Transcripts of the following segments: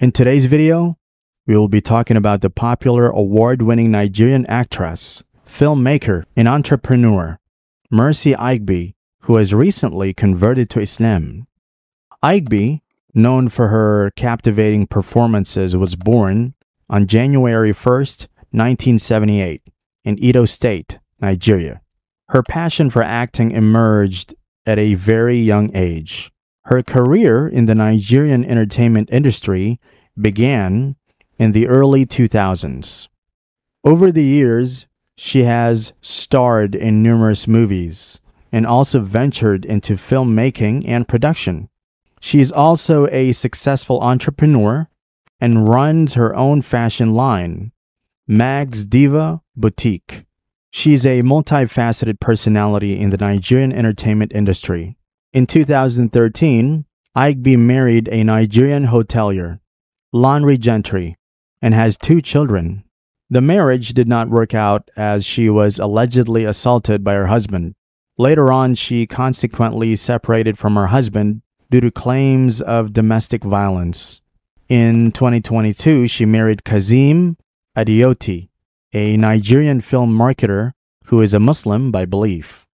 In today's video, we will be talking about the popular award winning Nigerian actress, filmmaker, and entrepreneur, Mercy Aigbe, who has recently converted to Islam. Aigbe, known for her captivating performances, was born on January 1st, 1978, in Edo State, Nigeria. Her passion for acting emerged at a very young age. Her career in the Nigerian entertainment industry began in the early 2000s. Over the years, she has starred in numerous movies and also ventured into filmmaking and production. She is also a successful entrepreneur and runs her own fashion line, Mags Diva Boutique. She is a multifaceted personality in the Nigerian entertainment industry. In 2013, Aigbe married a Nigerian hotelier, Lanre Gentry, and has two children. The marriage did not work out as she was allegedly assaulted by her husband. Later on, she consequently separated from her husband due to claims of domestic violence. In 2022, she married Kazim Adeoti, a Nigerian film marketer who is a Muslim by belief.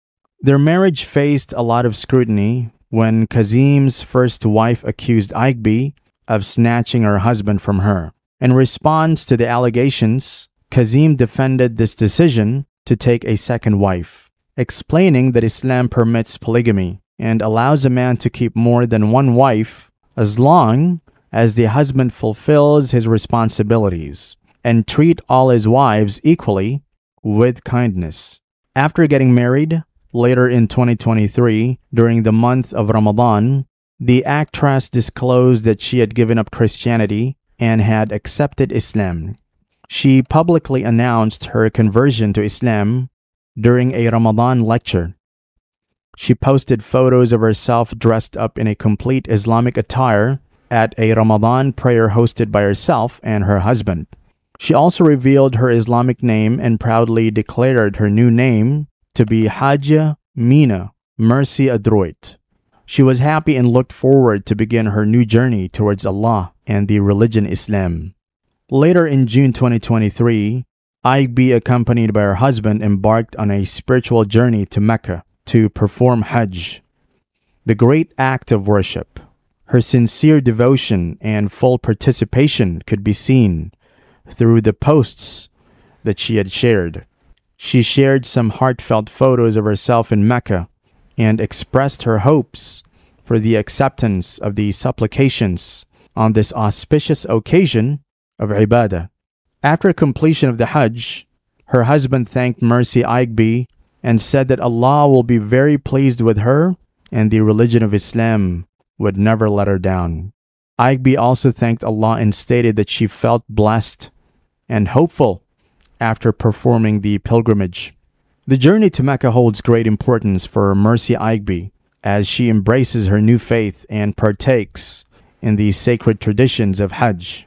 Their marriage faced a lot of scrutiny when Kazim's first wife accused Aigbe of snatching her husband from her. In response to the allegations, Kazim defended this decision to take a second wife, explaining that Islam permits polygamy and allows a man to keep more than one wife as long as the husband fulfills his responsibilities and treat all his wives equally with kindness. After getting married, Later in 2023, during the month of Ramadan, the actress disclosed that she had given up Christianity and had accepted Islam. She publicly announced her conversion to Islam during a Ramadan lecture. She posted photos of herself dressed up in a complete Islamic attire at a Ramadan prayer hosted by herself and her husband. She also revealed her Islamic name and proudly declared her new name to be Hajja Mina Mercy Adeoti. She was happy and looked forward to begin her new journey towards Allah and the religion Islam. Later in June 2023, Aigbe, accompanied by her husband, embarked on a spiritual journey to Mecca to perform Hajj, the great act of worship. Her sincere devotion and full participation could be seen through the posts that she had shared. She shared some heartfelt photos of herself in Mecca and expressed her hopes for the acceptance of the supplications on this auspicious occasion of Ibadah. After completion of the Hajj, her husband thanked Mercy Aigbe and said that Allah will be very pleased with her and the religion of Islam would never let her down. Aigbe also thanked Allah and stated that she felt blessed and hopeful after performing the pilgrimage. The journey to Mecca holds great importance for Mercy Aigbe as she embraces her new faith and partakes in the sacred traditions of Hajj.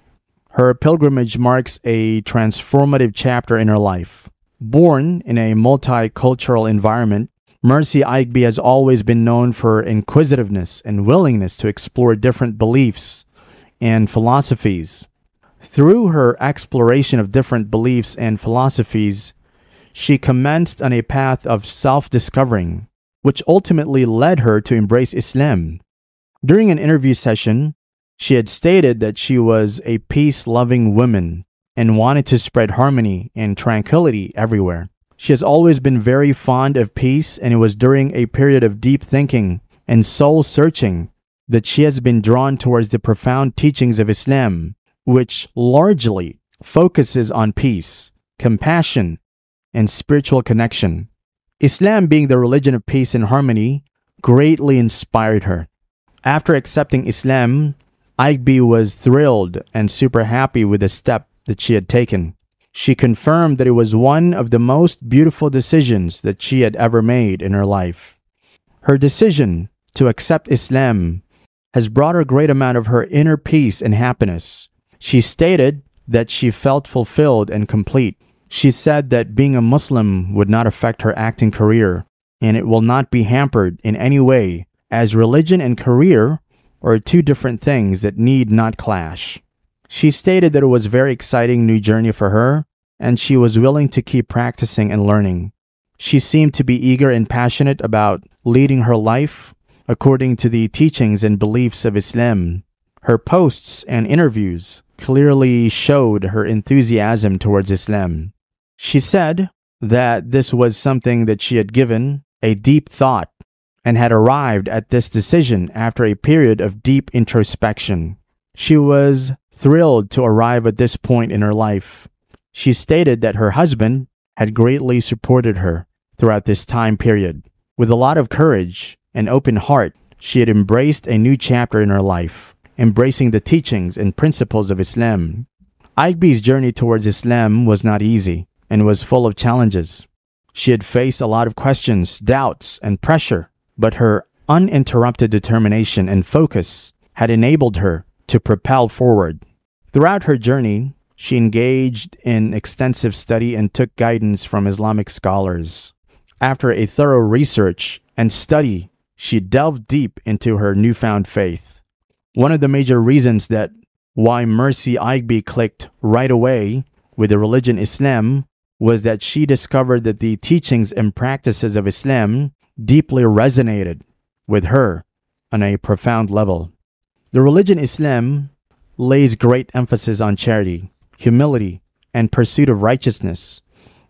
Her pilgrimage marks a transformative chapter in her life. Born in a multicultural environment, Mercy Aigbe has always been known for inquisitiveness and willingness to explore different beliefs and philosophies. Through her exploration of different beliefs and philosophies, she commenced on a path of self discovering, which ultimately led her to embrace Islam. During an interview session, she had stated that she was a peace loving woman and wanted to spread harmony and tranquility everywhere. She has always been very fond of peace, and it was during a period of deep thinking and soul searching that she has been drawn towards the profound teachings of Islam which largely focuses on peace, compassion, and spiritual connection. Islam, being the religion of peace and harmony, greatly inspired her. After accepting Islam, Aigbe was thrilled and super happy with the step that she had taken. She confirmed that it was one of the most beautiful decisions that she had ever made in her life. Her decision to accept Islam has brought her great amount of her inner peace and happiness. She stated that she felt fulfilled and complete. She said that being a Muslim would not affect her acting career, and it will not be hampered in any way, as religion and career are two different things that need not clash. She stated that it was a very exciting new journey for her, and she was willing to keep practicing and learning. She seemed to be eager and passionate about leading her life according to the teachings and beliefs of Islam. Her posts and interviews clearly showed her enthusiasm towards Islam. She said that this was something that she had given a deep thought and had arrived at this decision after a period of deep introspection. She was thrilled to arrive at this point in her life. She stated that her husband had greatly supported her throughout this time period. With a lot of courage and open heart, she had embraced a new chapter in her life, embracing the teachings and principles of Islam. Aigbe's journey towards Islam was not easy and was full of challenges. She had faced a lot of questions, doubts, and pressure, but her uninterrupted determination and focus had enabled her to propel forward. Throughout her journey, she engaged in extensive study and took guidance from Islamic scholars. After a thorough research and study, she delved deep into her newfound faith. One of the major reasons that why Mercy Aigbe clicked right away with the religion Islam was that she discovered that the teachings and practices of Islam deeply resonated with her on a profound level. The religion Islam lays great emphasis on charity, humility, and pursuit of righteousness,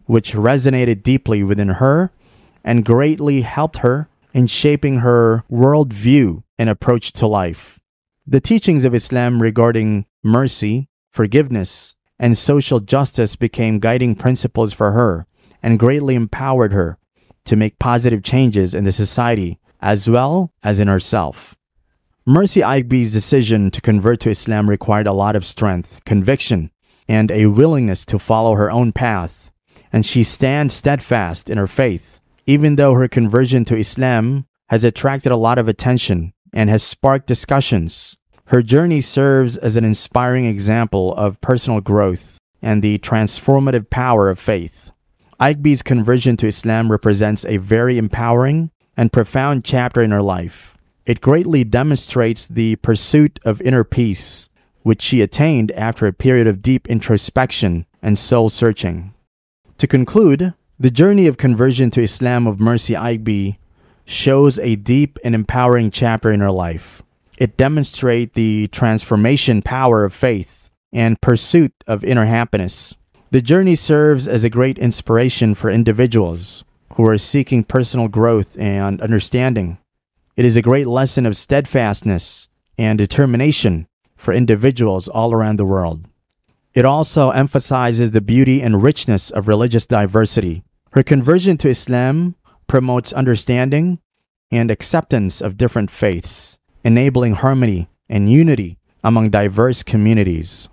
which resonated deeply within her and greatly helped her in shaping her worldview and approach to life. The teachings of Islam regarding mercy, forgiveness, and social justice became guiding principles for her and greatly empowered her to make positive changes in the society as well as in herself. Mercy Aigbe's decision to convert to Islam required a lot of strength, conviction, and a willingness to follow her own path, and she stands steadfast in her faith, even though her conversion to Islam has attracted a lot of attention and has sparked discussions. Her journey serves as an inspiring example of personal growth and the transformative power of faith. Aigbe's conversion to Islam represents a very empowering and profound chapter in her life. It greatly demonstrates the pursuit of inner peace, which she attained after a period of deep introspection and soul searching. To conclude, the journey of conversion to Islam of Mercy Aigbe shows a deep and empowering chapter in her life. It demonstrates the transformation power of faith and pursuit of inner happiness. The journey serves as a great inspiration for individuals who are seeking personal growth and understanding. It is a great lesson of steadfastness and determination for individuals all around the world. It also emphasizes the beauty and richness of religious diversity. Her conversion to Islam promotes understanding and acceptance of different faiths, enabling harmony and unity among diverse communities.